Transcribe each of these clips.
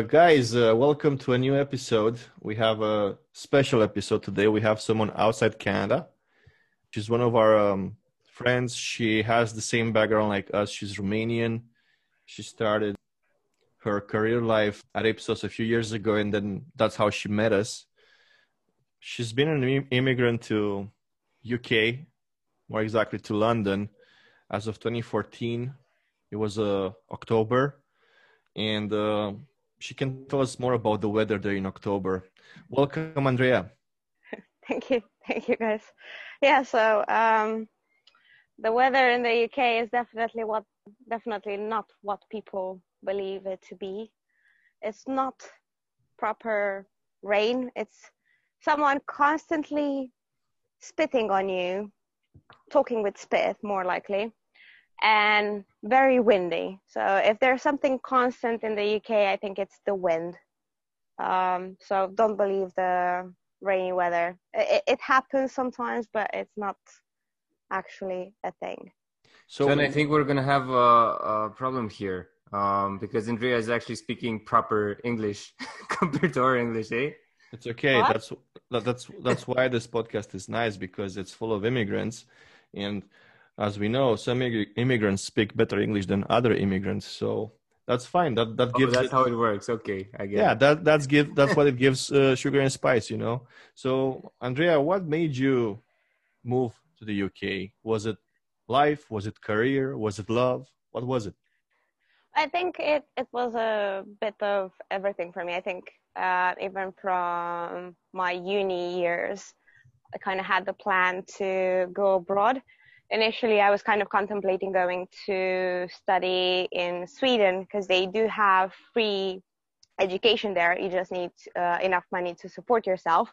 Guys, uh, welcome to a new episode. We have a special episode today. We have someone outside Canada. She's one of our um, friends. She has the same background like us. She's Romanian. She started her career life at Ipsos a few years ago, and then that's how she met us. She's been an immigrant to UK, more exactly to London, as of 2014. It was uh, October, and uh, she can tell us more about the weather there in October. Welcome, Andrea. Thank you, thank you, guys. Yeah, so um, the weather in the UK is definitely what, definitely not what people believe it to be. It's not proper rain. It's someone constantly spitting on you, talking with spit, more likely, and very windy. So if there's something constant in the UK, I think it's the wind. Um, so don't believe the rainy weather. It, it, happens sometimes, but it's not actually a thing. So, and I think we're gonna have a, a problem here um, because Andrea is actually speaking proper English compared to our English, eh? It's okay. What? That's that's that's why this podcast is nice because it's full of immigrants, and as we know, some immigrants speak better English than other immigrants. So that's fine. That that oh, gives. That's it, how it works. Okay, I get. Yeah, it. that that's give that's what it gives uh, sugar and spice. You know. So Andrea, what made you move to the UK? Was it life? Was it career? Was it love? What was it? I think it it was a bit of everything for me. I think uh, even from my uni years, I kind of had the plan to go abroad. Initially, I was kind of contemplating going to study in Sweden because they do have free education there. You just need uh, enough money to support yourself.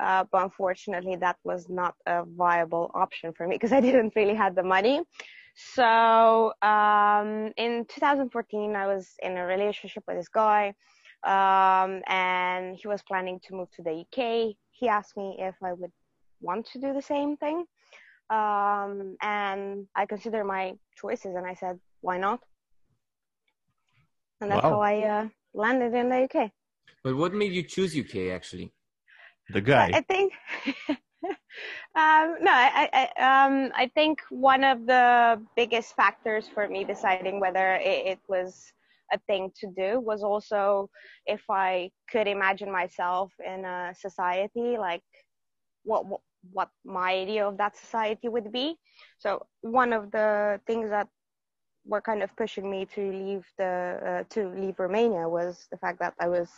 Uh, but unfortunately, that was not a viable option for me because I didn't really have the money. So um, in 2014, I was in a relationship with this guy, um, and he was planning to move to the UK. He asked me if I would want to do the same thing, um, and I considered my choices, and I said, "Why not?" And that's wow. how I uh, landed in the UK. But what made you choose UK actually? The guy. I think um, no, I, I, um, I think one of the biggest factors for me deciding whether it, it, was a thing to do was also if I could imagine myself in a society, like what, what, what my idea of that society would be. So one of the things that were kind of pushing me to leave the uh, to leave Romania was the fact that I was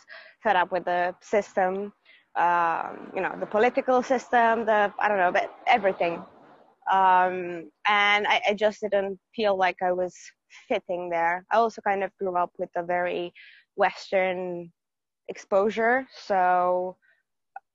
fed up with the system um, you know, the political system, the, I don't know, but everything. Um, and I, I just didn't feel like I was fitting there. I also kind of grew up with a very Western exposure. So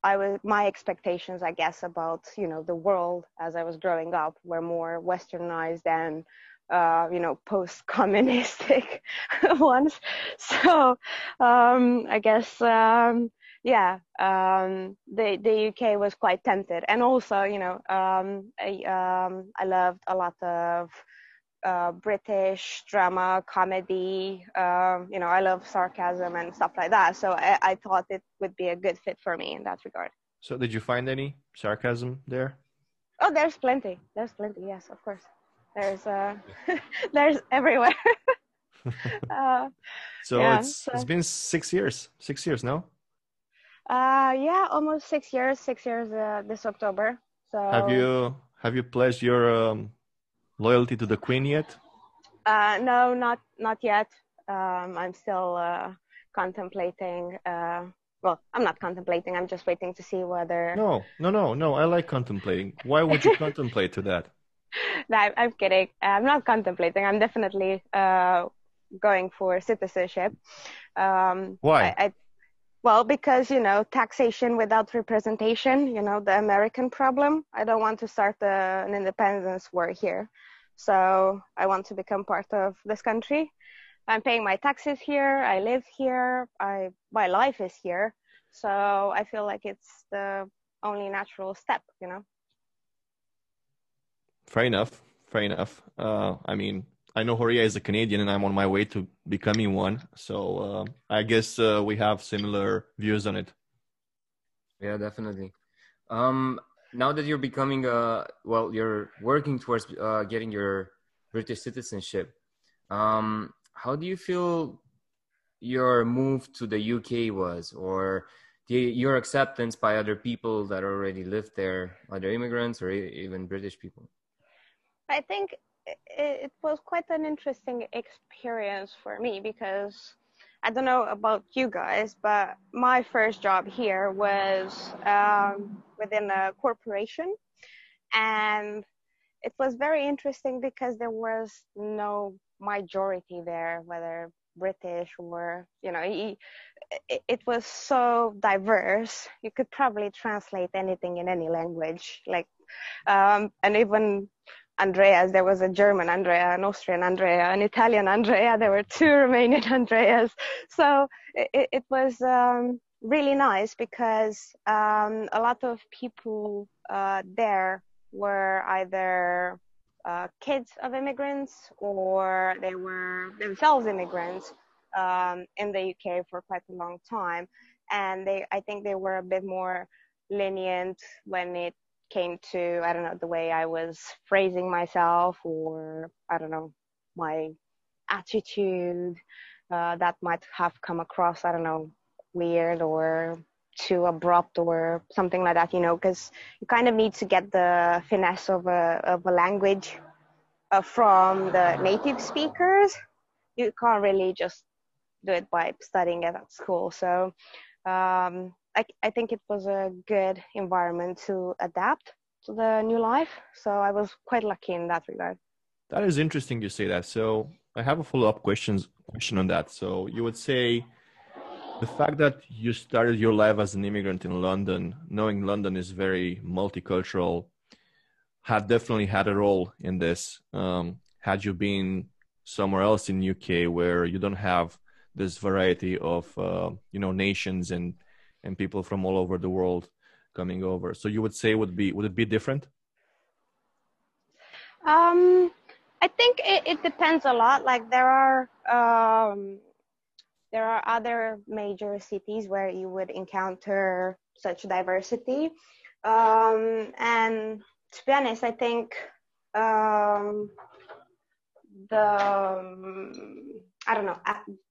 I was, my expectations, I guess, about, you know, the world as I was growing up were more westernized and, uh, you know, post-communistic ones. So, um, I guess, um, yeah, um, the the UK was quite tempted, and also you know um, I um, I loved a lot of uh, British drama, comedy. Um, you know, I love sarcasm and stuff like that. So I, I thought it would be a good fit for me in that regard. So did you find any sarcasm there? Oh, there's plenty. There's plenty. Yes, of course. There's uh, there's everywhere. uh, so yeah, it's so. it's been six years. Six years, no? Uh, yeah, almost six years. Six years uh, this October. So have you have you pledged your um, loyalty to the Queen yet? Uh, no, not not yet. Um, I'm still uh, contemplating. Uh, well, I'm not contemplating. I'm just waiting to see whether. No, no, no, no. I like contemplating. Why would you contemplate to that? No, I'm kidding. I'm not contemplating. I'm definitely uh, going for citizenship. Um, Why? I, I, well, because, you know, taxation without representation, you know, the American problem. I don't want to start an independence war here. So I want to become part of this country. I'm paying my taxes here. I live here. I, my life is here. So I feel like it's the only natural step, you know. Fair enough. Fair enough. Uh, I mean, I know Horia is a Canadian, and I'm on my way to becoming one. So uh, I guess uh, we have similar views on it. Yeah, definitely. Um, now that you're becoming a well, you're working towards uh, getting your British citizenship. Um, how do you feel your move to the UK was, or the, your acceptance by other people that already lived there, other immigrants or even British people? I think it was quite an interesting experience for me because I don't know about you guys, but my first job here was um, within a corporation, and it was very interesting because there was no majority there, whether British or you know, it, it was so diverse. You could probably translate anything in any language, like, um, and even Andreas. There was a German Andrea, an Austrian Andrea, an Italian Andrea. There were two Romanian Andreas. So it, it was um, really nice because um, a lot of people uh, there were either uh, kids of immigrants or they were themselves immigrants um, in the UK for quite a long time. And they, I think they were a bit more lenient when it came to I don't know the way I was phrasing myself or I don't know my attitude uh, that might have come across I don't know weird or too abrupt or something like that you know because you kind of need to get the finesse of a of a language uh, from the native speakers. You can't really just do it by studying it at school. So um, I, I think it was a good environment to adapt to the new life. So I was quite lucky in that regard. That is interesting you say that. So I have a follow up questions question on that. So you would say the fact that you started your life as an immigrant in London, knowing London is very multicultural, had definitely had a role in this. Um, had you been somewhere else in UK where you don't have this variety of uh, you know nations and and people from all over the world coming over. So you would say would be would it be different? Um, I think it, it depends a lot. Like there are um, there are other major cities where you would encounter such diversity, um, and to be honest, I think um, the um, I don't know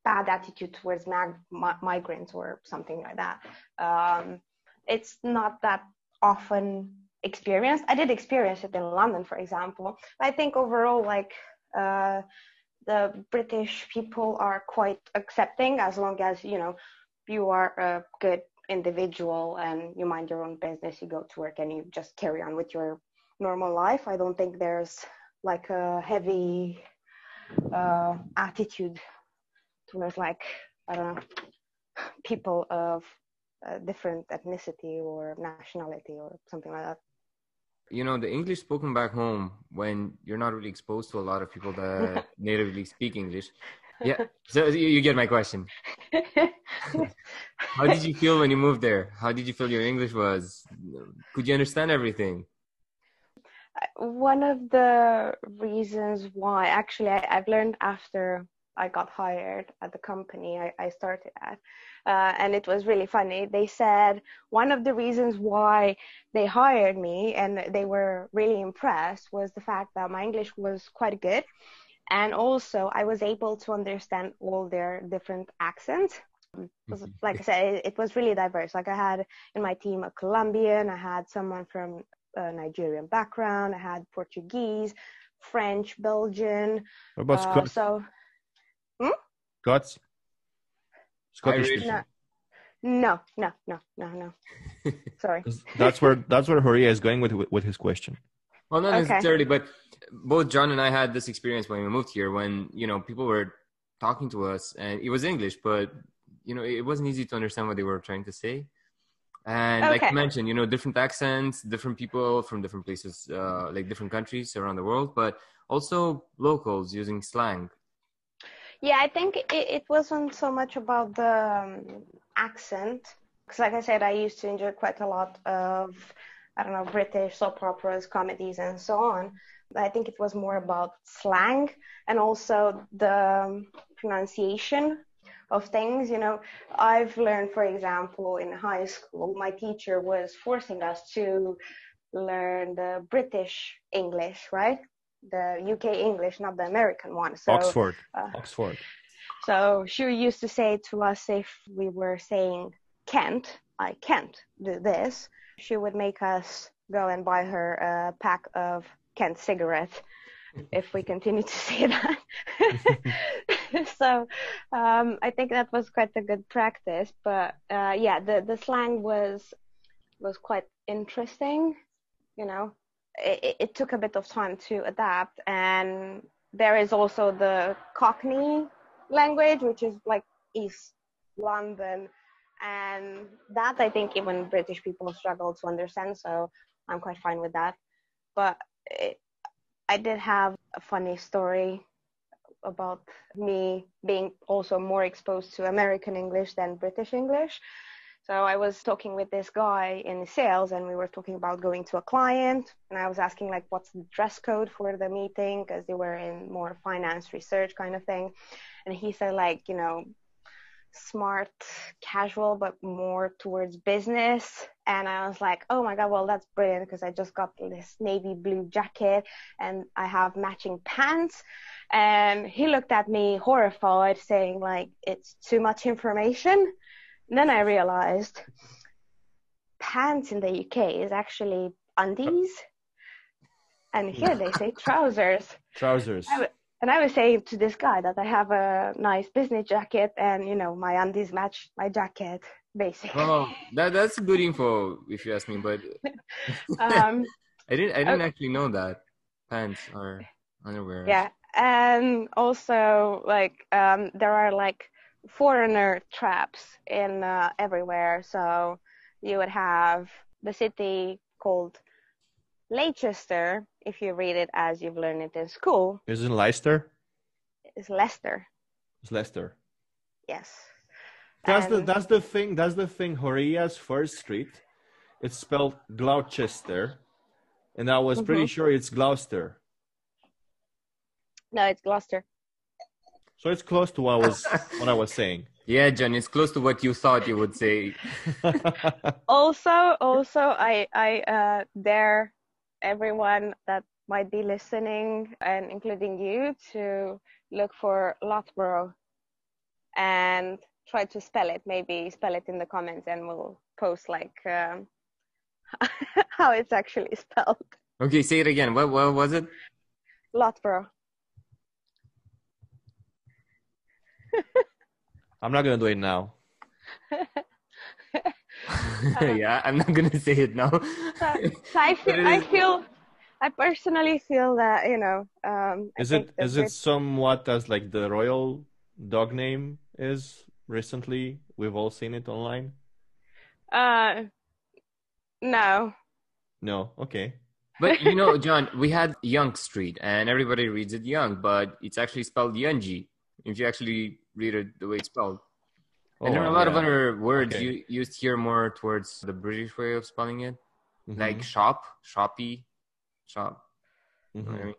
bad attitude towards mag- migrants or something like that. Um, it's not that often experienced. I did experience it in London, for example. I think overall, like uh, the British people are quite accepting as long as you know you are a good individual and you mind your own business. You go to work and you just carry on with your normal life. I don't think there's like a heavy uh, attitude towards like I don't know people of different ethnicity or nationality or something like that. You know the english spoken back home when you're not really exposed to a lot of people that natively speak english. Yeah so you, get my question. How did you feel when you moved there? How did you feel your english was? Could you understand everything one of the reasons why actually I, have learned after I got hired at the company I, I started at. Uh, and it was really funny. They said one of the reasons why they hired me and they were really impressed was the fact that my English was quite good. And also, I was able to understand all their different accents. Was, mm-hmm. like I said, it, was really diverse. Like I had in my team a Colombian, I had someone from a Nigerian background, I had Portuguese, French, Belgian. What about uh, Scots? So Hmm? Scots? Scottish no. no, no, no, no, no. Sorry. that's where that's where Horia is going with with his question. Well, not okay. necessarily, but both John and I had this experience when we moved here. When you know people were talking to us, and it was English, but you know it wasn't easy to understand what they were trying to say. And okay. like you mentioned, you know, different accents, different people from different places, uh, like different countries around the world, but also locals using slang yeah, I think it, it wasn't so much about the um, accent, because like I said, I used to enjoy quite a lot of I don't know, British soap operas, comedies, and so on. I think it was more about slang and also the pronunciation of things. You know, I've learned, for example, in high school, my teacher was forcing us to learn the British English, right? The UK English, not the American one. So, Oxford. Uh, Oxford. So she used to say to us if we were saying can't, I can't do this, she would make us go and buy her a pack of Kent cigarettes if we continue to say that. so um, I think that was quite a good practice. But uh, yeah, the the slang was was quite interesting. You know, it, it took a bit of time to adapt, and there is also the Cockney language, which is like East London, and that I think even British people struggle to understand. So I'm quite fine with that. But it, I did have a funny story about me being also more exposed to American English than British English. So I was talking with this guy in sales and we were talking about going to a client and I was asking like what's the dress code for the meeting because they were in more finance research kind of thing. And he said like, you know, smart casual but more towards business and i was like oh my god well that's brilliant because i just got this navy blue jacket and i have matching pants. And he looked at me horrified saying like it's too much information. And then i realized pants in the uk is actually undies. And here they say trousers. Trousers. And I was saying to this guy that I have a nice business jacket and you know my undies match my jacket basically. Oh, that that's good info if you ask me, but um, I didn't I didn't okay. actually know that pants are underwear. Yeah, and also like um, there are like foreigner traps in uh, everywhere, so you would have the city called Leicester, if you read it as you've learned it in school. Isn't Leicester? It's Leicester. It's Leicester. Yes. That's and... the that's the thing. That's the thing. Horia's first street, it's spelled Gloucester, and I was mm-hmm. pretty sure it's Gloucester. No, it's Gloucester. So it's close to what I was what I was saying. Yeah, John, it's close to what you thought you would say. also, also, I I uh, dare everyone that might be listening and including you to look for Loughborough and try to spell it. Maybe spell it in the comments and we'll post like um, how it's actually spelled. Okay, say it again. What, what was it? Loughborough. I'm not gonna do it now. yeah, I'm not gonna say it now. so, so I feel, I feel, I personally feel that you know. Um, is it is it somewhat as like the royal dog name is recently? We've all seen it online. Uh, no. No. Okay. But you know, John, we had Yonge Street, and everybody reads it Young, but it's actually spelled Yunji. If you actually read it the way it's spelled. Oh, and there are a lot yeah. of other words okay. you used here more towards the British way of spelling it, mm-hmm. like shop, shoppy, shop. Mm-hmm. You know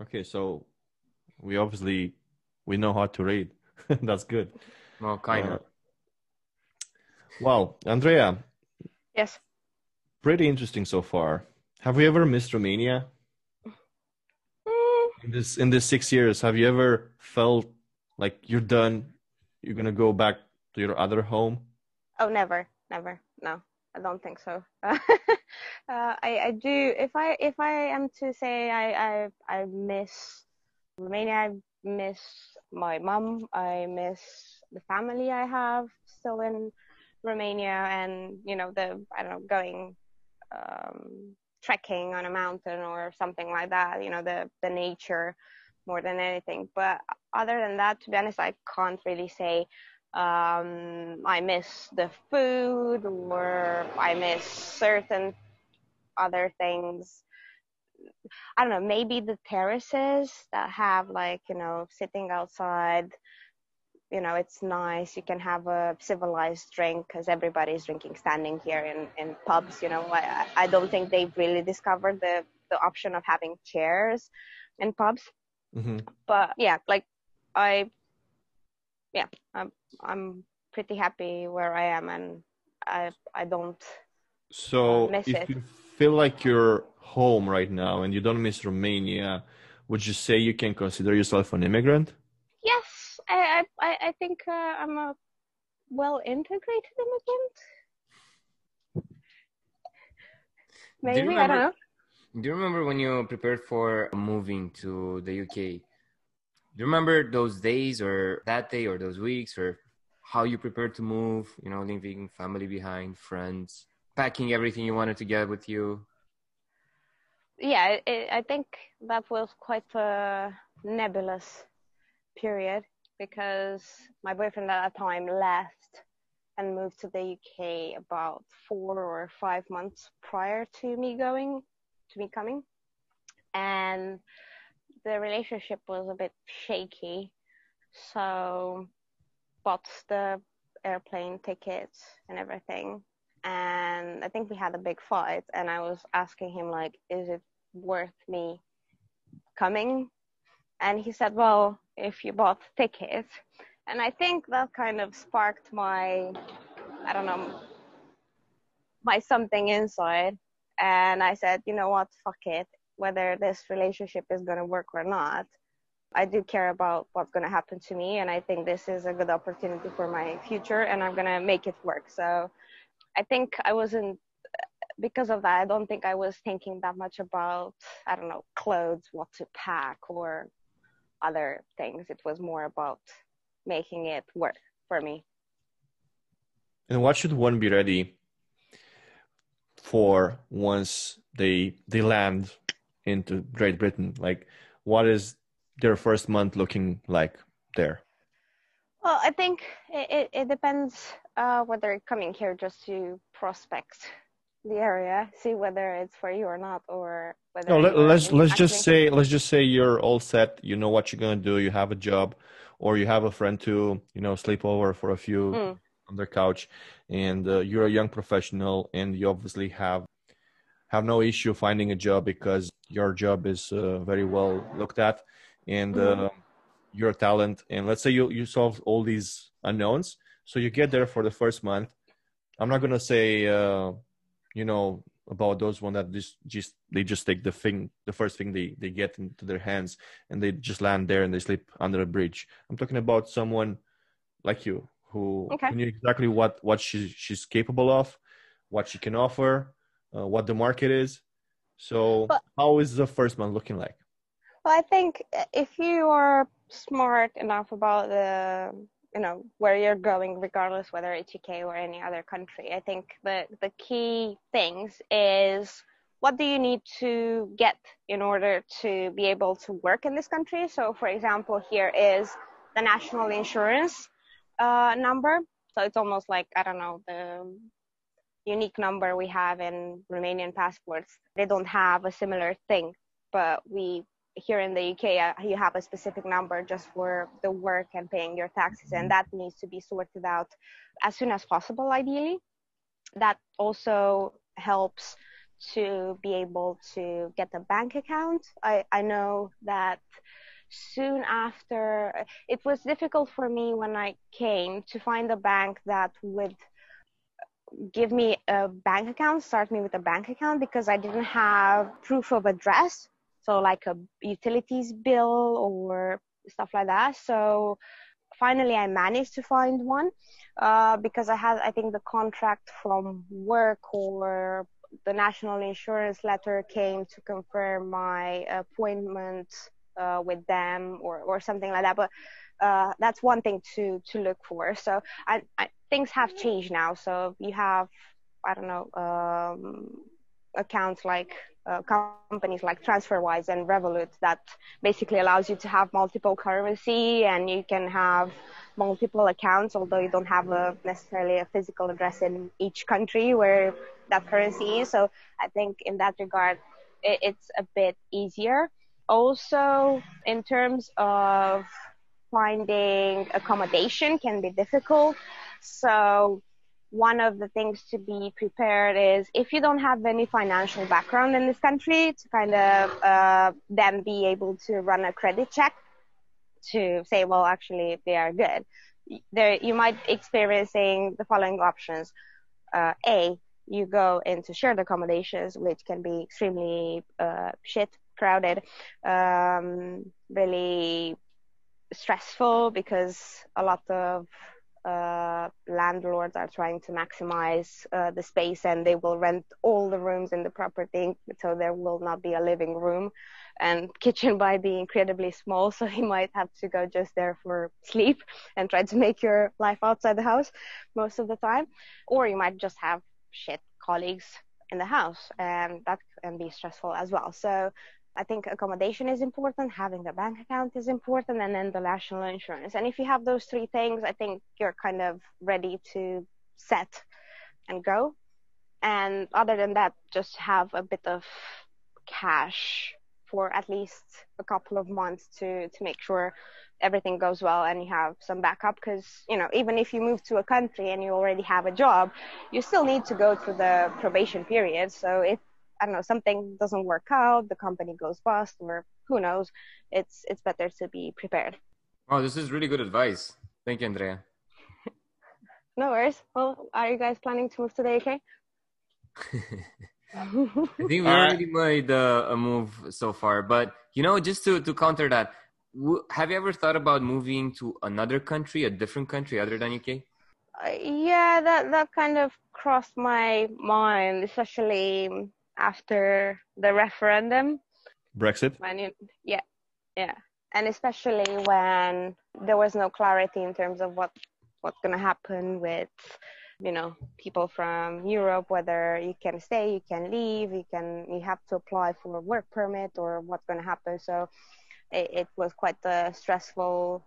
Okay, so we obviously we know how to read. That's good. Well, kind uh, of. Well, Andrea. Yes. Pretty interesting so far. Have you ever missed Romania? Mm. In this in this six years, have you ever felt like you're done you're gonna go back to your other home? Oh, never, never. No, I don't think so. uh, I, I do. If I if I am to say I I, I miss Romania, I miss my mom. I miss the family I have still in Romania, and you know the I don't know going um, trekking on a mountain or something like that. You know the the nature more than anything. But other than that, to be honest, I can't really say um, I miss the food or I miss certain other things. I don't know, maybe the terraces that have like, you know, sitting outside you know it's nice you can have a civilized drink because everybody's drinking standing here in, in pubs you know I, I don't think they've really discovered the the option of having chairs in pubs hmm but yeah like i yeah i'm i'm pretty happy where i am and i i don't So miss if it. you feel like you're home right now and you don't miss Romania, would you say you can consider yourself an immigrant? I i i think uh, i'm a well integrated immigrant maybe i don't remember- know Do you remember when you prepared for moving to the UK? Do you remember those days or that day or those weeks or how you prepared to move, you know, leaving family behind, friends, packing everything you wanted to get with you? yeah, I think that was quite a nebulous period because my boyfriend at that time left and moved to the UK about four or five months prior to me going, to me coming. And the relationship was a bit shaky. So bought the airplane tickets and everything. And I think we had a big fight and I was asking him like, is it worth me coming? And he said, well, if you bought tickets. And I think that kind of sparked my, I don't know, my something inside. And I said, you know what, fuck it. Whether this relationship is going to work or not, I do care about what's going to happen to me. And I think this is a good opportunity for my future and I'm going to make it work. So I think I wasn't, because of that, I don't think I was thinking that much about, I don't know, clothes, what to pack or other things. It was more about making it work for me. And what should one be ready for once they they land into Great Britain? Like, what is their first month looking like there? Well, I think it, it, it depends uh, whether coming here just to prospect the area, see whether it's for you or not, or whether. No, let, you're let's let's just say let's just say you're all set. You know what you're gonna do. You have a job, or you have a friend to you know sleep over for a few Mm. on their couch, and uh, you're a young professional, and you obviously have have no issue finding a job because your job is uh, very well looked at, and Mhm. uh, you're a talent. And let's say you you solve all these unknowns, so you get there for the first month. I'm not gonna say uh, you know about those one that just just they just take the thing the first thing they they get into their hands and they just land there and they sleep under a bridge. I'm talking about someone like you who, Okay. who knew exactly what what she she's capable of what she can offer uh, what the market is. So But- how is the first month looking like? Well, I think if you are smart enough about the, you know, where you're going, regardless whether it's UK or any other country, I think the the key things is what do you need to get in order to be able to work in this country. So, for example, here is the national insurance uh, number. So it's almost like I don't know the unique number we have in Romanian passports. They don't have a similar thing, but we here in the UK, uh, you have a specific number just for the work and paying your taxes, and that needs to be sorted out as soon as possible, ideally. That also helps to be able to get a bank account. I, I know that soon after, it was difficult for me when I came to find a bank that would give me a bank account, start me with a bank account because I didn't have proof of address so like a utilities bill or stuff like that. So finally i managed to find one uh, because i had i think the contract from work or the national insurance letter came to confirm my appointment uh, with them or, or something like that. But uh, that's one thing to to look for. So I, I, things have changed now. So you have i don't know um, accounts like uh, companies like TransferWise and Revolut that basically allows you to have multiple currency and you can have multiple accounts, although you don't have a necessarily a physical address in each country where that currency is. So I think in that regard, it, it's a bit easier. Also, in terms of finding accommodation can be difficult. So one of the things to be prepared is if you don't have any financial background in this country to kind of uh, then be able to run a credit check to say, well, actually they are good. There, you might experiencing the following options. Uh, a, you go into shared accommodations, which can be extremely uh, shit, crowded, um, really stressful because a lot of uh, landlords are trying to maximize uh, the space and they will rent all the rooms in the property so there will not be a living room. And kitchen by being incredibly small so you might have to go just there for sleep and try to make your life outside the house most of the time. Or you might just have shit colleagues in the house and that can be stressful as well. So I think accommodation is important, having a bank account is important, and then the national insurance. And if you have those three things, I think you're kind of ready to set and go. And other than that, just have a bit of cash for at least a couple of months to to make sure everything goes well and you have some backup because you know even if you move to a country and you already have a job you still need to go through the probation period so if I don't know, something doesn't work out, the company goes bust, or who knows, it's it's better to be prepared. Oh, this is really good advice. Thank you, Andrea. no worries. Well, are you guys planning to move to the UK? I think we already made uh, a move so far, but you know, just to to counter that, have you ever thought about moving to another country, a different country other than UK? Uh, yeah, that that kind of crossed my mind, especially after the referendum. Brexit? When you, yeah, yeah. And especially when there was no clarity in terms of what what's going to happen with you know people from Europe whether you can stay you can leave you can you have to apply for a work permit or what's going to happen so it, it, was quite a stressful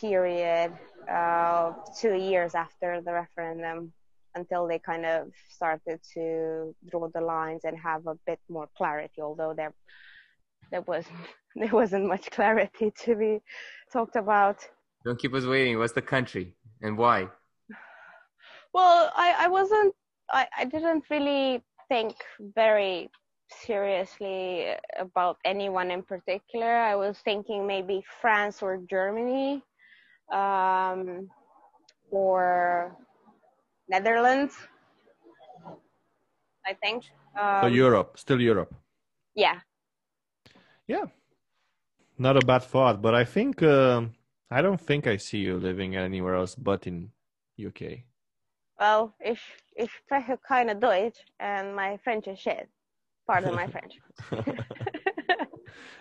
period uh, two years after the referendum until they kind of started to draw the lines and have a bit more clarity although there there was there wasn't much clarity to be talked about. Don't keep us waiting. What's the country and why? Well i i wasn't i i didn't really think very seriously about anyone in particular. I was thinking maybe france or germany um or Netherlands, I think. Um, so Europe, still Europe. Yeah. Yeah. Not a bad thought, but I think uh, I don't think I see you living anywhere else but in UK. Well, if if spreche keine Deutsch and my French is shit. Pardon my French.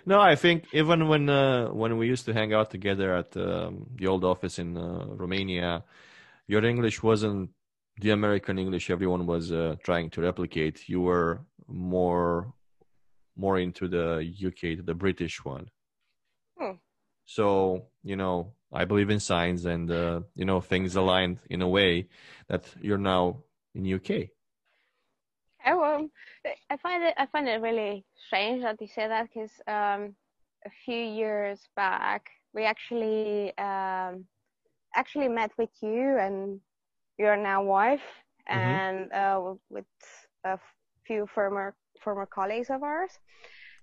no, I think even when uh, when we used to hang out together at um, the old office in uh, Romania, your English wasn't the American English everyone was uh, trying to replicate. You were more more into the UK, the British one. Hmm. So you know, I believe in signs, and uh, you know, things aligned in a way that you're now in UK. I well, I find it I find it really strange that you say that because um, a few years back we actually um, actually met with you and your now wife mm-hmm. and uh, with a few former former colleagues of ours.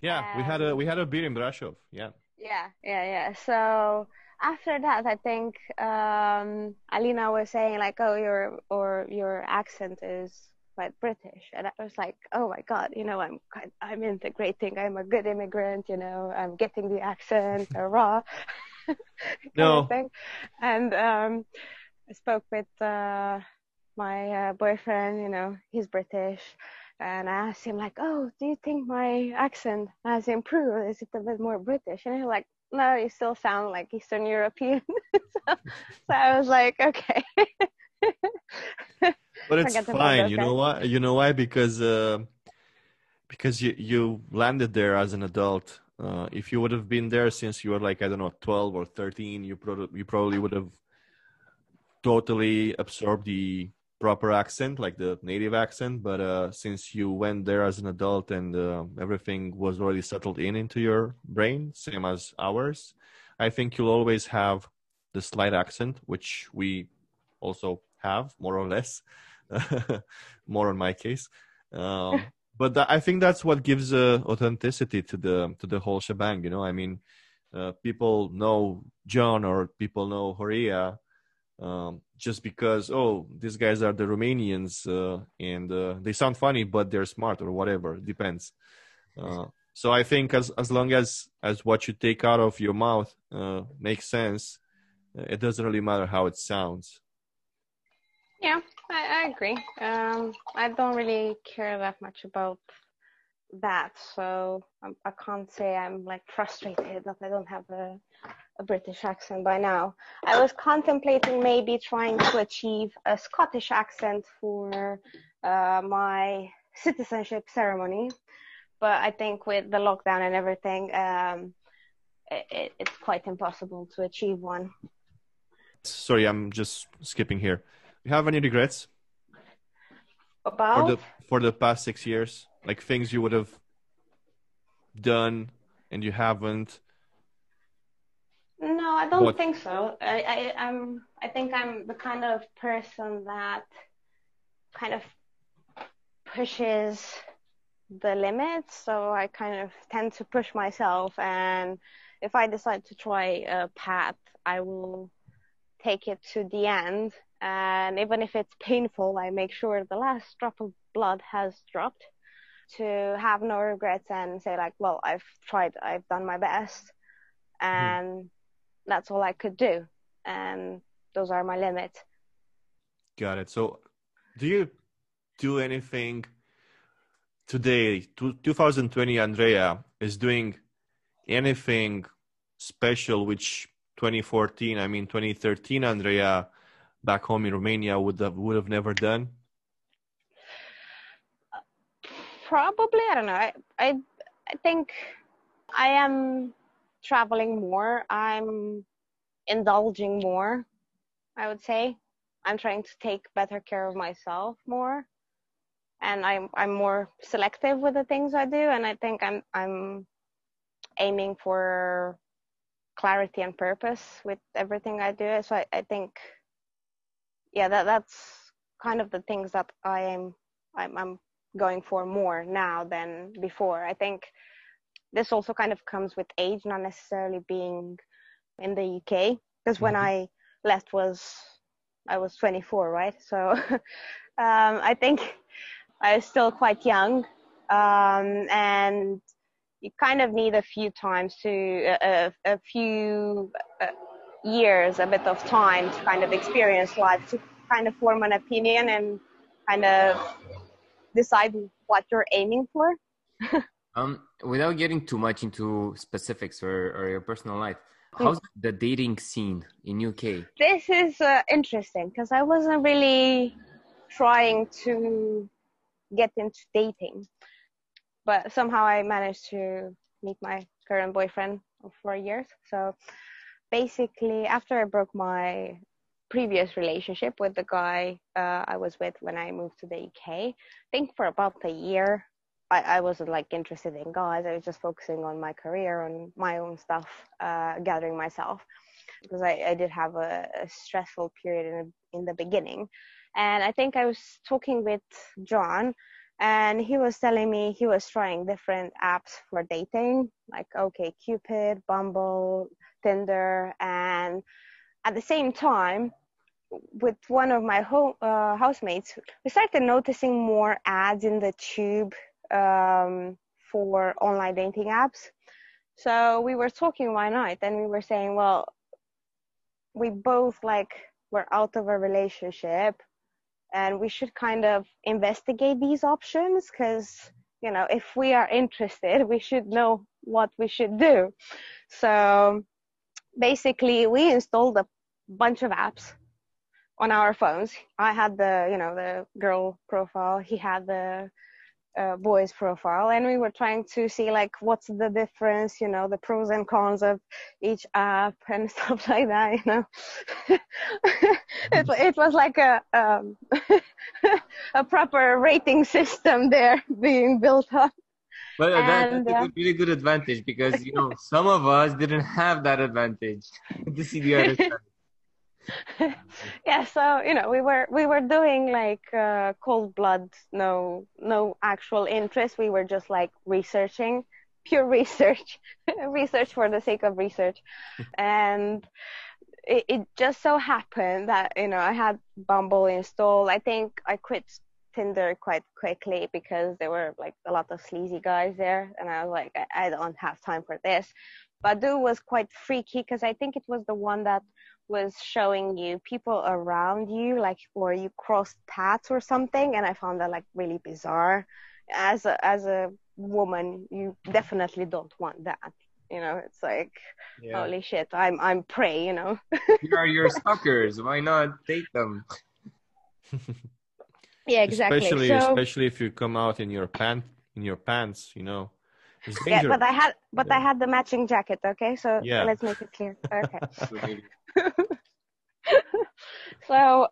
Yeah, we had a we had a beer in Brasov. Yeah. Yeah, yeah, yeah. So after that, I think um, Alina was saying like, "Oh, your or your accent is quite British," and I was like, "Oh my God, you know, I'm quite, I'm integrating. I'm a good immigrant. You know, I'm getting the accent, raw." no. And um, I spoke with uh, my uh, boyfriend. You know, he's British, and I asked him like, "Oh, do you think my accent has improved? Is it a bit more British?" And he's like, "No, you still sound like Eastern European." so, so, I was like, "Okay." but it's fine. You know why? You know why? Because uh, because you you landed there as an adult. Uh, if you would have been there since you were like I don't know, twelve or thirteen, you probably you probably would have totally absorb the proper accent, like the native accent. But uh, since you went there as an adult and uh, everything was already settled in into your brain, same as ours, I think you'll always have the slight accent, which we also have more or less, more on my case. Um, but th- I think that's what gives uh, authenticity to the to the whole shebang. You know, I mean, uh, people know John or people know Horia um, just because oh these guys are the Romanians uh, and uh, they sound funny but they're smart or whatever depends. Uh, so I think as as long as as what you take out of your mouth uh, makes sense, it doesn't really matter how it sounds. Yeah, I, I agree. Um, I don't really care that much about that, so I'm, I can not say I'm like frustrated that I don't have a, a British accent by now. I was contemplating maybe trying to achieve a Scottish accent for uh, my citizenship ceremony, but I think with the lockdown and everything, um, it, it's quite impossible to achieve one. Sorry, I'm just skipping here. Do you have any regrets? About for the for the past six years, like things you would have done and you haven't. No, I don't what? think so. I, I I'm I think I'm the kind of person that kind of pushes the limits. So I kind of tend to push myself, and if I decide to try a path, I will take it to the end and even if it's painful, I make sure the last drop of blood has dropped to have no regrets and say like, well, I've tried, I've done my best, hmm. and mm. that's all I could do, and those are my limits. Got it. So, do you do anything today? 2020, Andrea is doing anything special, which 2014, I mean 2013, Andrea back home in Romania would have would have never done? Probably, I don't know. I I, I think I am traveling more. I'm indulging more. I would say I'm trying to take better care of myself more, and I'm I'm more selective with the things I do. And I think I'm I'm aiming for clarity and purpose with everything I do. So I, I think yeah, that that's kind of the things that I am I'm, I'm going for more now than before. I think this also kind of comes with age, not necessarily being in the UK. Because mm-hmm. when I left was I was 24, right? So um, I think I was still quite young, um, and you kind of need a few times to a, a few uh, years, a bit of time to kind of experience life, to kind of form an opinion and kind of decide what you're aiming for. um, without getting too much into specifics or, or your personal life, hmm. how's the dating scene in UK? This is uh, interesting because I wasn't really trying to get into dating, but somehow I managed to meet my current boyfriend of four years. So basically after I broke my previous relationship with the guy uh, I was with when I moved to the UK, I think for about a year, I, I, wasn't like interested in guys. I was just focusing on my career, on my own stuff, uh, gathering myself, because I, I did have a, a stressful period in, in the beginning. And I think I was talking with John, and he was telling me he was trying different apps for dating, like OK Cupid, Bumble, Tinder, and at the same time, with one of my home, uh, housemates, we started noticing more ads in the tube um, for online dating apps. So we were talking one night, and we were saying, well, we both like were out of a relationship, and we should kind of investigate these options because you know if we are interested, we should know what we should do. So basically we installed a bunch of apps on our phones. I had the, you know, the girl profile. He had the uh, boys profile, and we were trying to see like what's the difference, you know, the pros and cons of each app and stuff like that. You know, it it was like a um, a proper rating system there being built up. But that, And, that's a uh, good, really good advantage because you know some of us didn't have that advantage to see the other side. yeah so you know we were we were doing like uh, cold blood no no actual interest. We were just like researching pure research research for the sake of research. And it, it just so happened that you know i had bumble installed. I think i quit tinder quite quickly because there were like a lot of sleazy guys there. And i was like i, I don't have time for this. Badoo was quite freaky because i think it was the one that was showing you people around you, like where you crossed paths or something, and I found that like really bizarre. As a as a woman, you definitely don't want that. You know, it's like Yeah. holy shit, I'm I'm prey. You know. Here are your suckers. Why not take them? yeah, exactly. Especially, so especially if you come out in your pant in your pants, you know. It's yeah, but I had but Yeah. I had the matching jacket. Okay, so Yeah. let's make it clear. Okay. So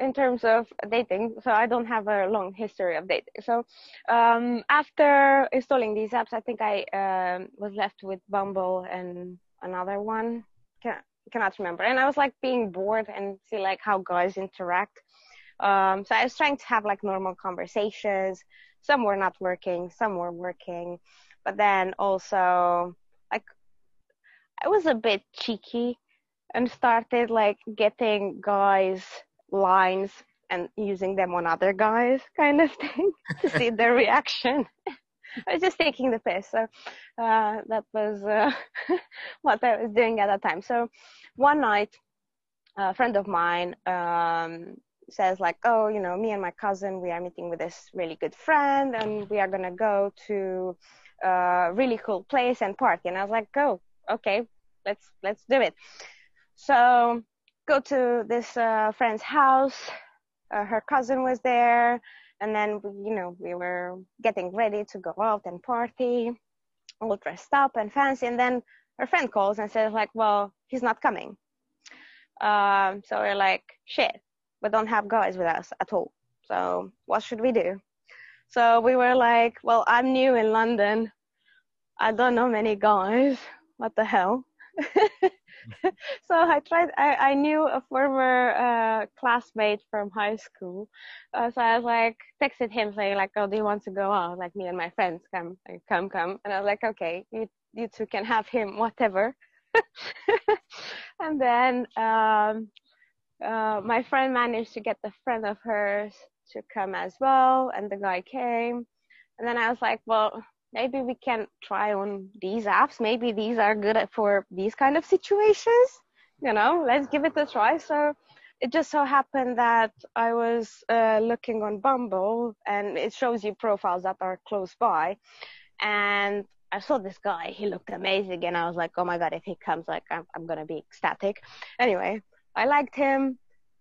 in terms of dating so i don't have a long history of dating. So um, after installing these apps i think i um, was left with bumble and another one. Can, cannot remember. And i was like being bored and see like how guys interact. Um, so i was trying to have like normal conversations. Some were not working some were working. But then also like i was a bit cheeky and started like getting guys lines and using them on other guys kind of thing to see their reaction. I was just taking the piss so uh, that was uh, what i was doing at that time. So one night a friend of mine um, says like oh you know me and my cousin we are meeting with this really good friend and we are going to go to a really cool place and party. And i was like go okay let's let's do it so go to this uh, friend's house. Uh, her cousin was there, and then you know we were getting ready to go out and party, all dressed up and fancy. And then her friend calls and says like, "Well, he's not coming." Um, so we're like, "Shit, we don't have guys with us at all. So what should we do?" So we were like, "Well, I'm new in London. I don't know many guys. What the hell?" so I tried. I, I knew a former uh, classmate from high school, uh, so I was like texted him saying like, "Oh, do you want to go out? Like me and my friends come, like, come, come." And I was like, "Okay, you you two can have him, whatever." and then um, uh, my friend managed to get the friend of hers to come as well, and the guy came. And then I was like, "Well." Maybe we can try on these apps. Maybe these are good for these kind of situations you know, let's give it a try. So it just so happened that I was uh, looking on Bumble and it shows you profiles that are close by. And I saw this guy, he looked amazing. And I was like, oh my God, if he comes, like, I'm, I'm going to be ecstatic. Anyway, I liked him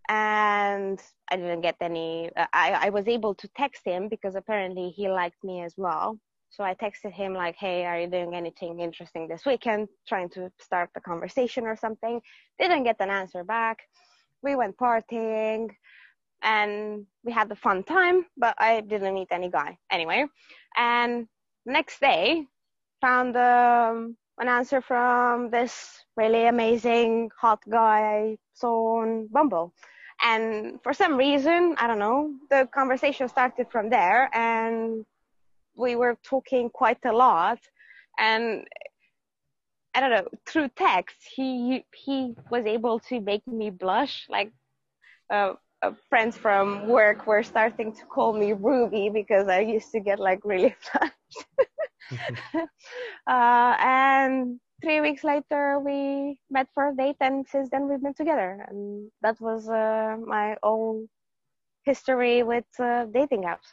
and I didn't get any, uh, I, I was able to text him because apparently he liked me as well. So I texted him like, "Hey, are you doing anything interesting this weekend? Trying to start a conversation or something." Didn't get an answer back. We went partying, and we had a fun time. But I didn't meet any guy anyway. And next day, found um, an answer from this really amazing hot guy I saw on Bumble. And for some reason, I don't know, the conversation started from there, and we were talking quite a lot and i don't know through text he he was able to make me blush like uh, uh, friends from work were starting to call me ruby because i used to get like really flushed uh, and three weeks later we met for a date and since then we've been together. And that was uh, my own history with uh, dating apps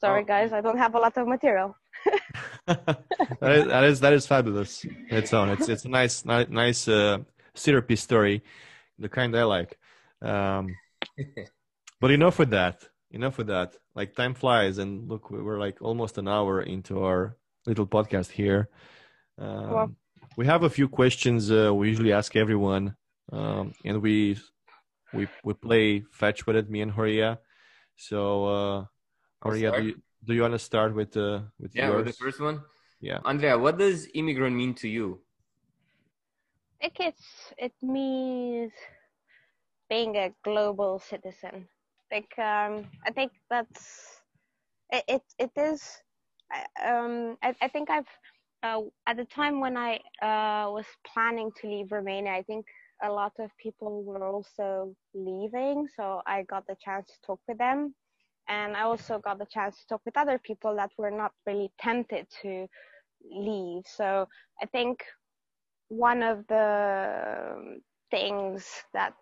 Sorry, Oh. guys, I don't have a lot of material. that, is, that is that is fabulous. Its on. It's it's a nice ni- nice uh, syrupy story, the kind I like. Um, but enough with that. Enough with that. Like time flies, and look, we- we're like almost an hour into our little podcast here. Um, Wow. We have a few questions uh, we usually ask everyone, um, and we we we play fetch with it, me and Horia. So, uh, I'll Horia, do you, Do you want to start with uh, with yeah, yours? with the first one. Yeah. Andrea, what does immigrant mean to you? I think it's it means being a global citizen. Like um, I think that's it. It, it is. Um, I, I think I've uh, at the time when I uh, was planning to leave Romania, I think a lot of people were also leaving, so I got the chance to talk with them, and I also got the chance to talk with other people that were not really tempted to leave. So I think one of the things that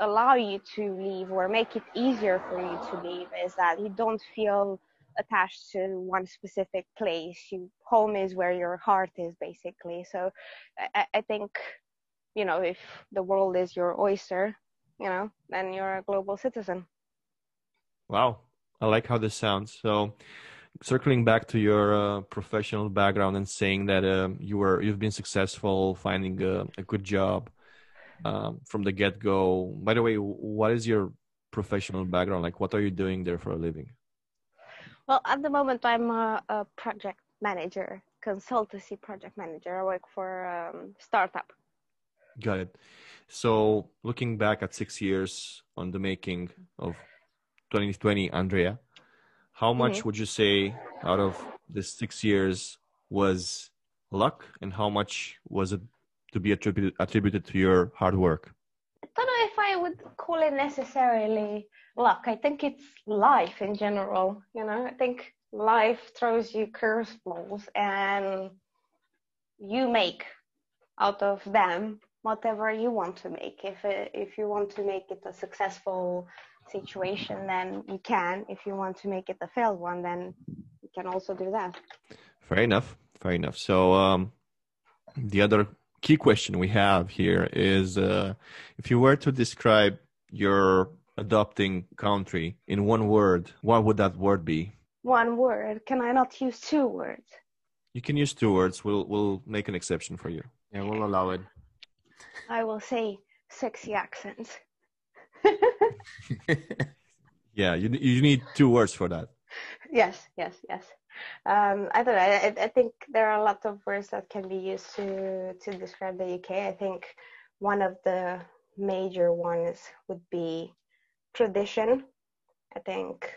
allow you to leave or make it easier for you to leave is that you don't feel attached to one specific place. You home is where your heart is basically. So I, I think, you know, if the world is your oyster, you know, then you're a global citizen. Wow, I like how this sounds. So, circling back to your uh, professional background and saying that um, you were you've been successful finding a, a good job um, from the get go. By the way, what is your professional background? Like, what are you doing there for a living? Well, at the moment, I'm a, a project manager, consultancy project manager. I work for um, startup. Got it. So, looking back at six years on the making of 2020, Andrea, how much mm-hmm. would you say out of the six years was luck, and how much was it to be attributed attributed to your hard work? I don't know if I would call it necessarily luck. I think it's life in general. You know, I think life throws you curveballs, and you make out of them whatever you want to make. If if you want to make it a successful situation, then you can. If you want to make it a failed one, then you can also do that. Fair enough. Fair enough. So um, the other key question we have here is uh, if you were to describe your adopting country in one word, what would that word be? One word. Can I not use two words? You can use two words. We'll we'll make an exception for you. Yeah, we'll allow it. I will say sexy accents. yeah, you you need two words for that. Yes, yes, yes. Um, I don't know. I, I, think there are a lot of words that can be used to to describe the UK. I think one of the major ones would be tradition. I think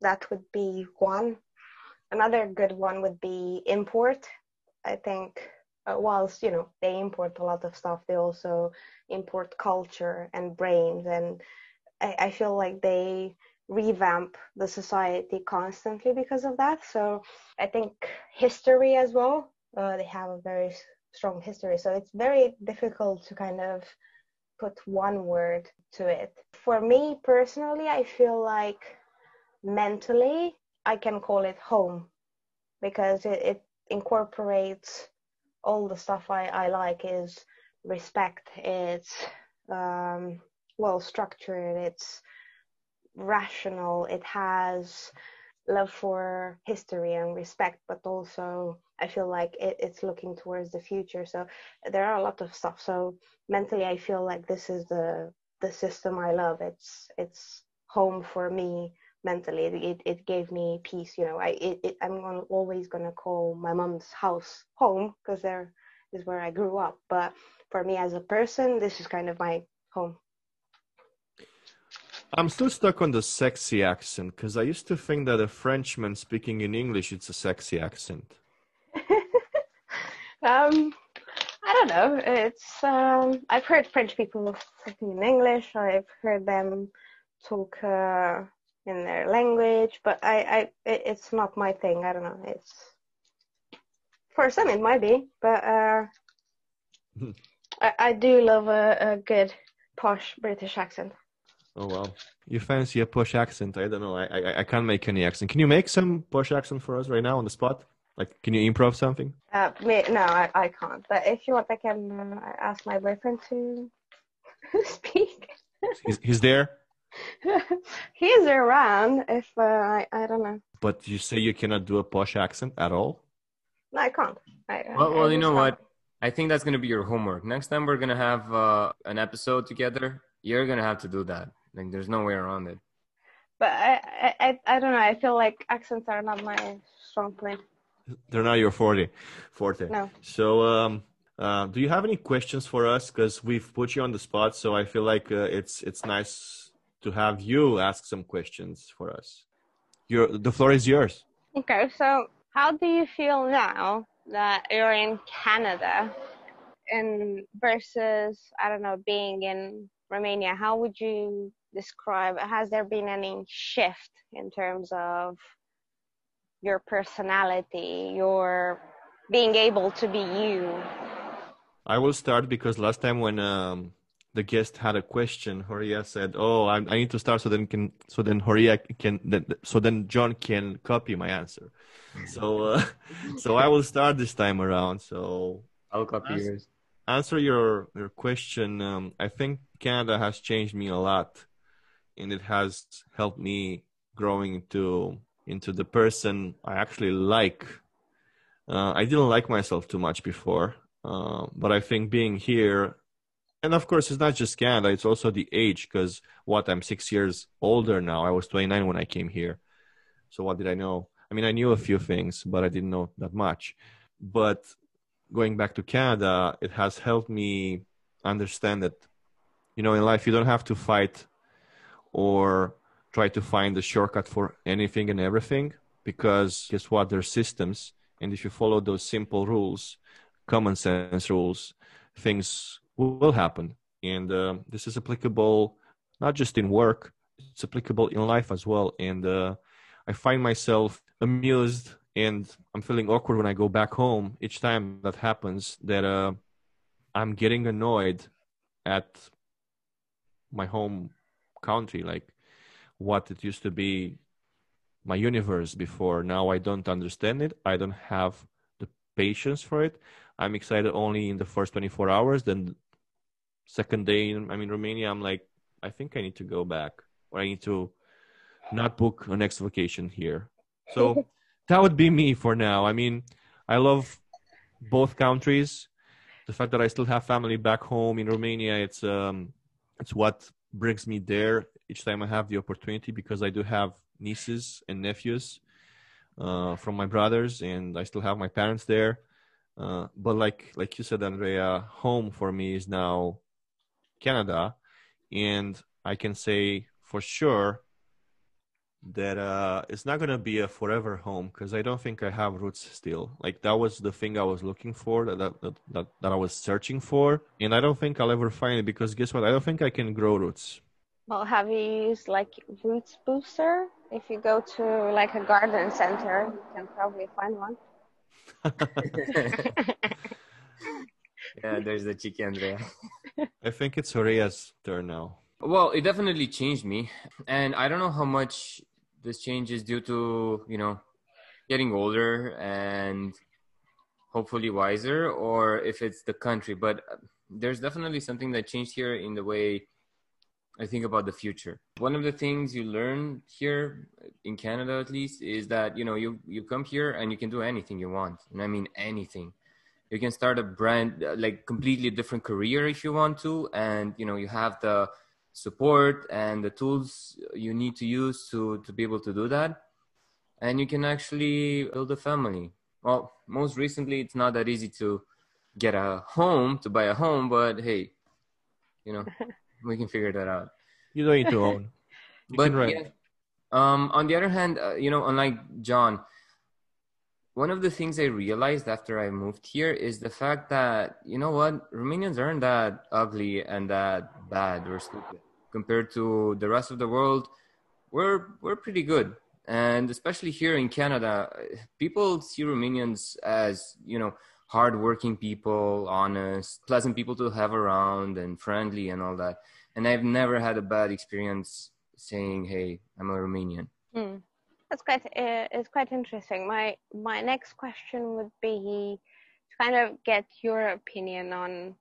that would be one. Another good one would be import. I think uh, whilst you know they import a lot of stuff, they also import culture and brains, and I, I feel like they revamp the society constantly because of that. So I think history as well. Uh, they have a very strong history, so it's very difficult to kind of put one word to it. For me personally, I feel like mentally I can call it home because it, it incorporates all the stuff I, I like is respect, it's um, well structured, it's rational, it has love for history and respect, but also I feel like it, it's looking towards the future. So there are a lot of stuff. So mentally, I feel like this is the the system I love. It's it's home for me mentally. It it, it gave me peace. You know, I it, it I'm gonna, always gonna call my mom's house home because there is where I grew up. But for me as a person, this is kind of my home. I'm still stuck on the sexy accent because I used to think that a Frenchman speaking in English it's a sexy accent. um, I don't know. It's um, I've heard French people speaking in English. I've heard them talk uh, in their language, but I, I, it's not my thing. I don't know. It's for some it might be, but uh, I, I do love a, a good posh British accent. Oh well, you fancy a posh accent? I don't know. I, I I can't make any accent. Can you make some posh accent for us right now on the spot? Like, can you improv something? Uh, me, no, I, I can't. But if you want, I can uh, ask my boyfriend to speak. he's, he's there. he's around. If uh, I I don't know. But you say you cannot do a posh accent at all. No, I can't. I, well, well, you know what? I think that's gonna be your homework. Next time we're gonna have uh, an episode together. You're gonna have to do that. Like, there's no way around it. but I, I, I don't know. I feel like accents are not my strong point. They're not your forte. Forte. No. So, um, uh, do you have any questions for us? Because we've put you on the spot, so I feel like uh, it's it's nice to have you ask some questions for us. Your the floor is yours. Okay, so how do you feel now that you're in Canada and versus I don't know being in Romania? How would you describe? Has there been any shift in terms of your personality, your being able to be you? I will start because last time when um, the guest had a question, Horia said, "Oh, I, I need to start so then can so then Horia can then, so then John can copy my answer." So uh, so I will start this time around. So I'll copy As- yours. answer your your question. Um, I think Canada has changed me a lot, and it has helped me growing into into the person I actually like. Uh, I didn't like myself too much before, uh, but I think being here, and of course, it's not just Canada; it's also the age. Because what I'm six years older now. I was 29 when I came here. So what did I know? I mean, I knew a few things, but I didn't know that much. But going back to Canada, it has helped me understand that, you know, in life you don't have to fight or try to find a shortcut for anything and everything because guess what? There's systems, and if you follow those simple rules, common sense rules, things will happen. And uh, this is applicable not just in work; it's applicable in life as well. And uh, I find myself amused and I'm feeling awkward when I go back home each time that happens that uh, I'm getting annoyed at my home country, like what it used to be my universe before. Now I don't understand it. I don't have the patience for it. I'm excited only in the first 24 hours. Then second day, in- I'm in Romania. I'm like, I think I need to go back or I need to not book a next vacation here. So that would be me for now. I mean, I love both countries. The fact that I still have family back home in Romania, it's um, it's what brings me there each time I have the opportunity because I do have nieces and nephews uh, from my brothers, and I still have my parents there. Uh, but like like you said, Andrea, home for me is now Canada, and I can say for sure that uh, it's not gonna be a forever home because I don't think I have roots still. Like that was the thing I was looking for, that that, that that that I was searching for, and I don't think I'll ever find it because guess what? I don't think I can grow roots. Well, have you used like Roots Booster? If you go to like a garden center, you can probably find one. yeah, there's the Chiqui Andrea. I think it's Horia's turn now. Well, it definitely changed me, and I don't know how much this change is due to you know getting older and hopefully wiser, or if it's the country. But uh, there's definitely something that changed here in the way I think about the future. One of the things you learn here in Canada, at least, is that you know you you come here and you can do anything you want, and I mean anything. You can start a brand uh, like completely different career if you want to, and you know you have the support and the tools you need to use to to be able to do that, and you can actually build a family. Well, most recently, it's not that easy to get a home to buy a home, but hey, you know we can figure that out. You don't need to own. You but can rent. yeah, um, on the other hand, uh, you know, unlike John, one of the things I realized after I moved here is the fact that you know what, Romanians aren't that ugly and that bad or stupid compared to the rest of the world. We're we're pretty good, and especially here in Canada, people see Romanians as you know hardworking people, honest, pleasant people to have around, and friendly and all that. And I've never had a bad experience saying, "Hey, I'm a Romanian." Hmm. That's quite uh, it's quite interesting. My my next question would be to kind of get your opinion on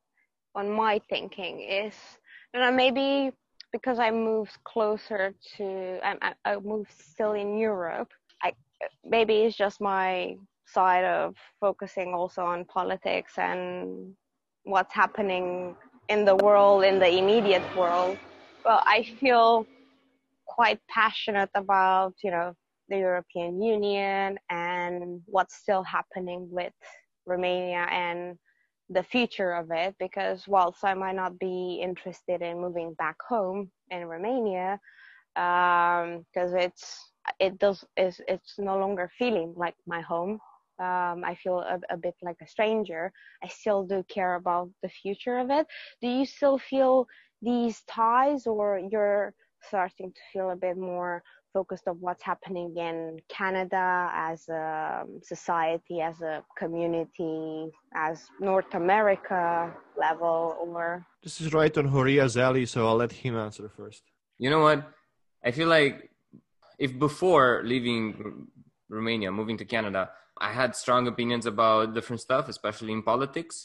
on my thinking. Is you know maybe because I moved closer to I, I moved still in Europe. I maybe it's just my side of focusing also on politics and what's happening in the world in the immediate world. Well, I feel quite passionate about, you know, the European Union and what's still happening with Romania and the future of it because whilst I might not be interested in moving back home in Romania, because um, it's it does is it's no longer feeling like my home. Um, I feel a, a, bit like a stranger. I still do care about the future of it. Do you still feel these ties, or you're starting to feel a bit more focused on what's happening in Canada as a um, society, as a community, as North America level, or? This is right on Horia's alley, so I'll let him answer first. You know what? I feel like if before leaving Romania, moving to Canada, I had strong opinions about different stuff, especially in politics.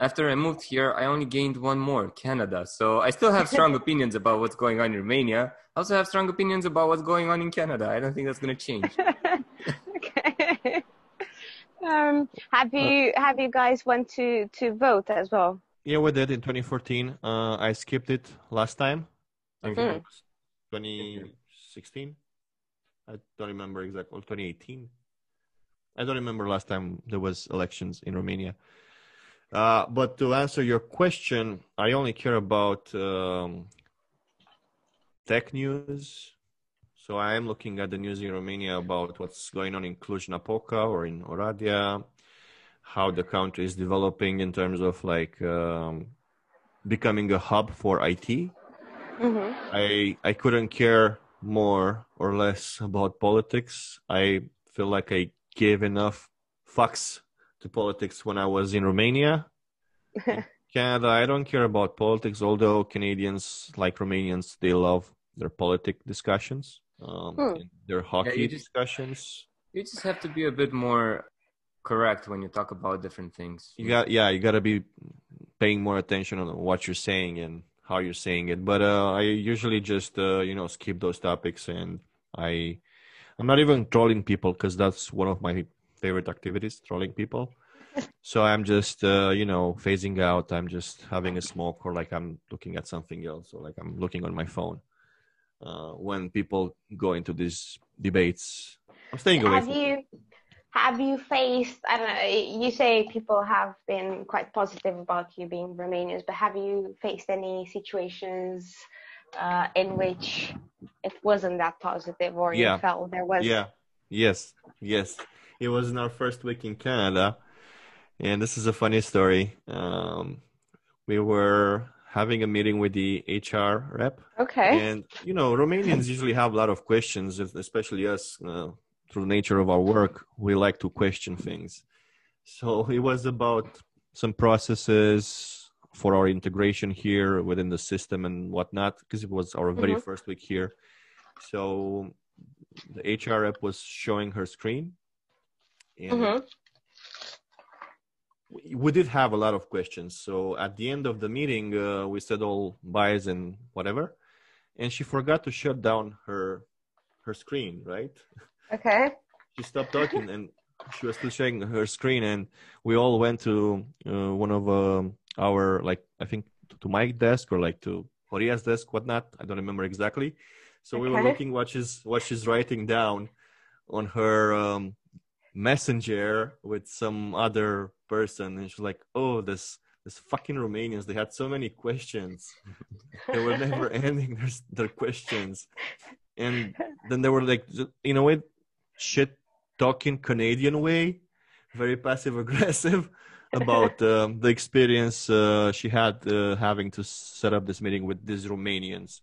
After I moved here, I only gained one more, Canada. So I still have strong opinions about what's going on in Romania. I also have strong opinions about what's going on in Canada. I don't think that's going to change. okay. Um, have you have you guys went to to vote as well? Yeah, we did in 2014. Uh, I skipped it last time. I think mm. 2016. I don't remember exactly. 2018. I don't remember last time there was elections in Romania. Uh, but to answer your question, I only care about um, tech news. So I am looking at the news in Romania about what's going on in Cluj-Napoca or in Oradea, how the country is developing in terms of like um, becoming a hub for IT. Mm-hmm. I I couldn't care more or less about politics. I feel like I gave enough fucks to politics when I was in Romania. in Canada, I don't care about politics, although Canadians, like Romanians, they love their politic discussions, um, hmm. their hockey yeah, you just, discussions. You just have to be a bit more correct when you talk about different things. You got, yeah, you got to be paying more attention on what you're saying and how you're saying it. But uh, I usually just uh, you know skip those topics, and I I'm not even trolling people because that's one of my favorite activities, trolling people. so I'm just uh, you know phasing out. I'm just having a smoke, or like I'm looking at something else, or like I'm looking on my phone. Uh, when people go into these debates, I'm staying away. Have you have you faced i don't know you say people have been quite positive about you being romanians but have you faced any situations uh, in which it wasn't that positive or yeah. you felt there was yeah yes yes it was in our first week in canada and this is a funny story um, we were having a meeting with the hr rep okay and you know romanians usually have a lot of questions especially us uh, through the nature of our work, we like to question things. So it was about some processes for our integration here within the system and whatnot, because it was our very mm-hmm. first week here. So the HR rep was showing her screen. And mm-hmm. we, did have a lot of questions. So at the end of the meeting, uh, we said all buys and whatever. And she forgot to shut down her her screen, right? Okay. She stopped talking and she was still sharing her screen, and we all went to uh, one of um, our like I think to my desk or like to Horia's desk, whatnot. I don't remember exactly. So okay. we were looking what she's what she's writing down on her um, messenger with some other person, and she's like, "Oh, this this fucking Romanians. They had so many questions. they were never ending their their questions." And then they were like, you know what? shit talking Canadian way, very passive aggressive about um, the experience uh, she had uh, having to set up this meeting with these Romanians.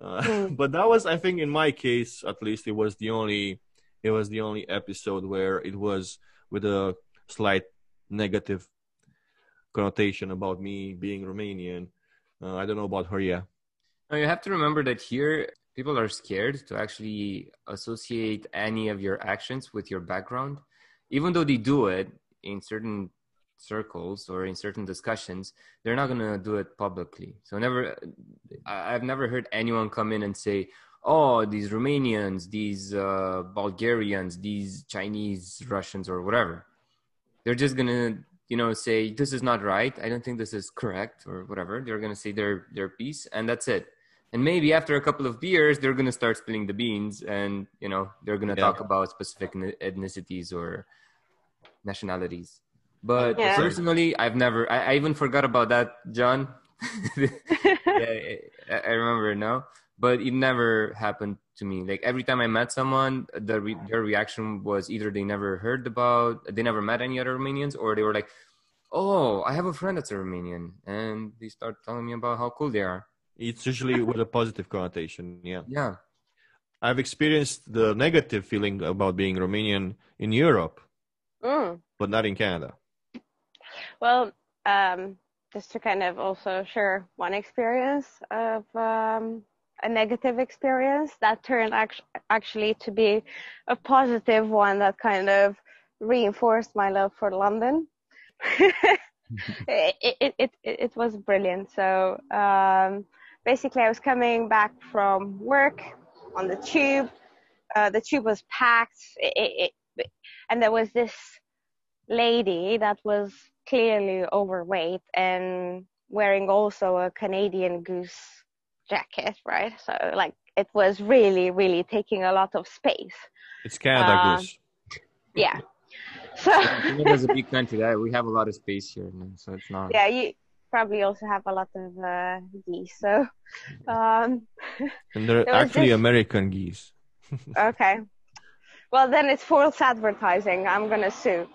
Uh, mm. But that was, I think, in my case, at least, it was the only, it was the only episode where it was with a slight negative connotation about me being Romanian. Uh, I don't know about her, yeah. Now you have to remember that here people are scared to actually associate any of your actions with your background even though they do it in certain circles or in certain discussions they're not going to do it publicly so never i've never heard anyone come in and say oh these romanians these uh, bulgarians these chinese russians or whatever. They're just going to you know say this is not right. I don't think this is correct or whatever. They're going to say their their piece and that's it. And maybe after a couple of beers they're gonna start spilling the beans and you know they're gonna Yeah. talk about specific ethnicities or nationalities. But Yeah. personally i've never I, I even forgot about that john. Yeah, I, I remember now but it never happened to me like every time i met someone the re- their reaction was either they never heard about they never met any other romanians or they were like oh i have a friend that's a romanian and they start telling me about how cool they are It's usually with a positive connotation. Yeah. yeah I've experienced the negative feeling about being Romanian in Europe, Mm. but not in Canada. Well, um, just to kind of also share one experience of um, a negative experience that turned act- actually to be a positive one that kind of reinforced my love for London. it, it, it, it, was brilliant. So um, basically, I was coming back from work on the tube. Uh, the tube was packed, it, and there was this lady that was clearly overweight and wearing also a Canadian goose jacket, right? So like it was really, really taking a lot of space. It's Canada Uh, goose. Yeah. So Canada's a big country. That we have a lot of space here, so it's not. yeah, you probably also have a lot of uh, geese. So um, And they're actually this- American geese. okay. Well, then it's false advertising. I'm gonna sue.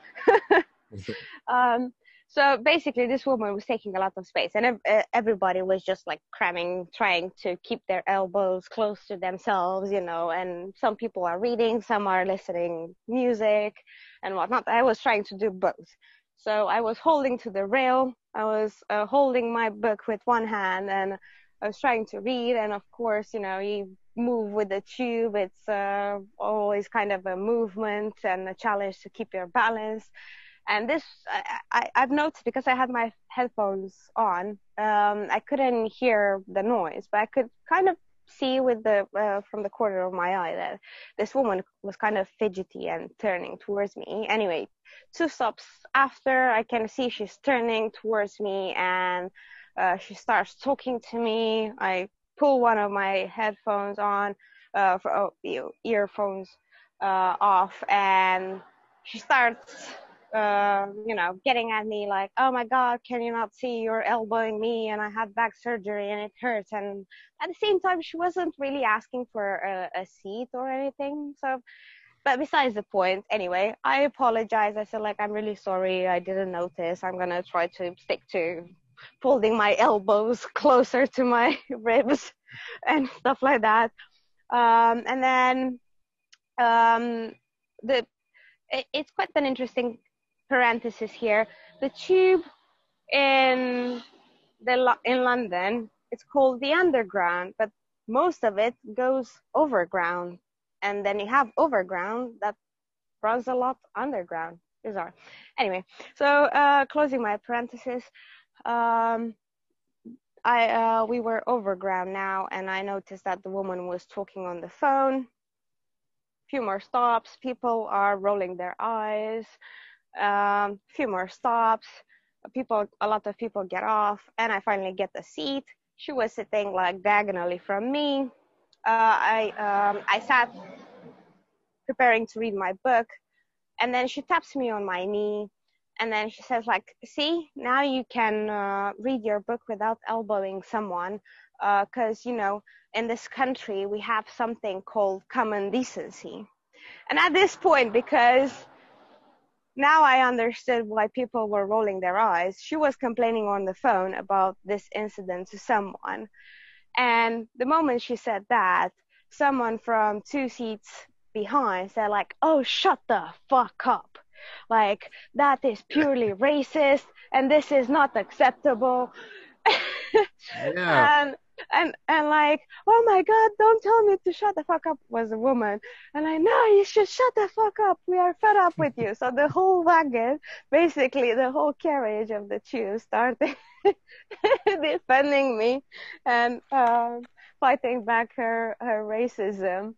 um, so basically, this woman was taking a lot of space, and everybody was just like cramming, trying to keep their elbows close to themselves, you know. And some people are reading, some are listening music, and whatnot. I was trying to do both. So I was holding to the rail. I was uh, holding my book with one hand, and I was trying to read. And of course, you know, you move with the tube. It's uh, always kind of a movement and a challenge to keep your balance. And this, I, I've noticed because I had my headphones on, um, I couldn't hear the noise, but I could kind of see with the uh, from the corner of my eye that this woman was kind of fidgety and turning towards me. Anyway, two stops after, I can see she's turning towards me and uh, she starts talking to me. I pull one of my headphones on, uh, for, oh, earphones uh, off, and she starts, uh, you know, getting at me like, "Oh my God, can you not see you're elbowing me?" And I had back surgery and it hurts. And at the same time, she wasn't really asking for a, a seat or anything. So, but besides the point, anyway, I apologize. I said like, "I'm really sorry. I didn't notice. I'm gonna try to stick to." folding my elbows closer to my ribs and stuff like that. Um, and then um, the it, it's quite an interesting parenthesis here. The tube in the in London it's called the underground, but most of it goes overground, and then you have overground that runs a lot underground. Bizarre. Anyway, so uh, closing my parenthesis um, I uh, we were overground now, and I noticed that the woman was talking on the phone. Few more stops. People are rolling their eyes. Um, few more stops. People, a lot of people get off, and I finally get the seat. She was sitting like diagonally from me. Uh, I um, I sat preparing to read my book, and then she taps me on my knee and then she says like see now you can uh, read your book without elbowing someone because you know in this country we have something called common decency and at this point because now i understood why people were rolling their eyes. She was complaining on the phone about this incident to someone. And the moment she said that someone from two seats behind said like oh shut the fuck up. Like that is purely racist and this is not acceptable. Yeah. and and and like oh my god don't tell me to shut the fuck up was a woman. And i know you should shut the fuck up. We are fed up with you. So the whole wagon basically the whole carriage of the tube started defending me and um fighting back her her racism.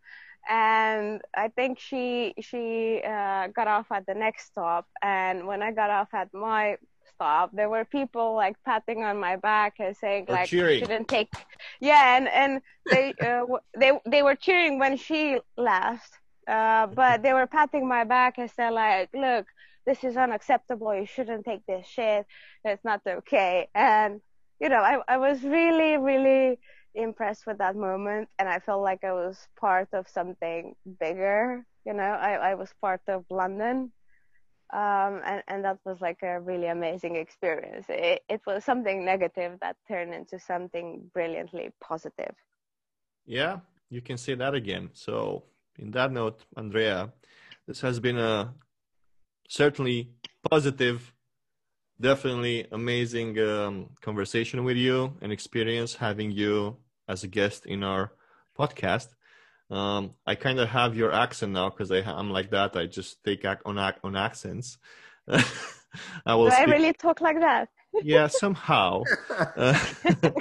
And I think she she uh, got off at the next stop. And when I got off at my stop. There were people like patting on my back and saying Or like cheering. shouldn't take. Yeah, and and they uh, they they were cheering when she left, uh, but they were patting my back and said like, look, this is unacceptable. You shouldn't take this shit. It's not okay. And you know, I I was really really impressed with that moment and I felt like I was part of something bigger. You know, I, I was part of London. Um, and, and that was like a really amazing experience. It, it was something negative that turned into something brilliantly positive. Yeah, you can say that again. So, in that note, Andrea, this has been a certainly positive, definitely amazing um, conversation with you and experience having you as a guest in our podcast. Um, I kind of have your accent now because I'm like that. I just take ac- on ac- on accents. I will Do I really talk like that? yeah, somehow. Uh,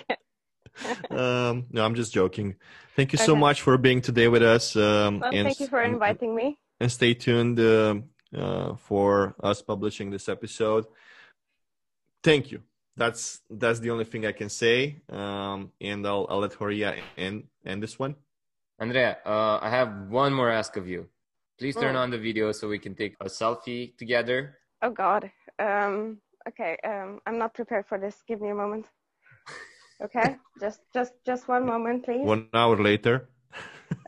um, no, I'm just joking. Thank you so much for being today with us. Um, Well, and, thank you for and- inviting me. And stay tuned uh, uh, for us publishing this episode. Thank you. That's that's the only thing I can say. Um, and I'll I'll let Horia end end this one. Andrea, uh, I have one more ask of you. Please turn Mm. on the video so we can take a selfie together. Oh God. Um, okay. Um, I'm not prepared for this. Give me a moment. Okay. just just just one moment, please. One hour later.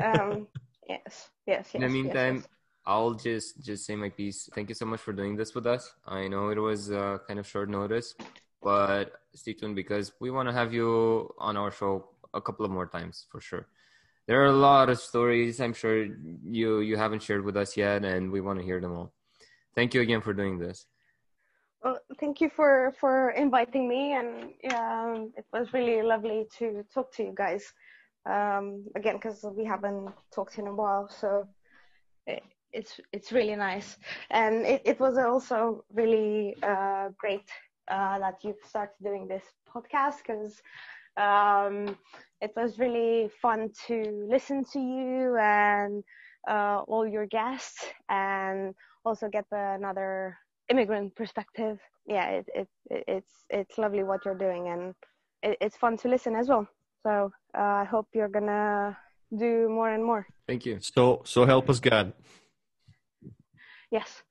Um, yes. Yes. Yes. In the yes, meantime, yes. I'll just just say my piece. Thank you so much for doing this with us. I know it was uh, kind of short notice, but stay tuned because we want to have you on our show a couple of more times for sure. There are a lot of stories I'm sure you you haven't shared with us yet, and we want to hear them all. Thank you again for doing this. Well, thank you for for inviting me, and um, it was really lovely to talk to you guys um, again because we haven't talked in a while. So it, it's it's really nice, and it, it was also really uh, great uh, that you've started doing this podcast because um, it was really fun to listen to you and uh, all your guests, and also get another immigrant perspective. Yeah, it, it, it it's it's lovely what you're doing, and it, it's fun to listen as well. So uh, I hope you're gonna do more and more. Thank you. So so help us God. Yes.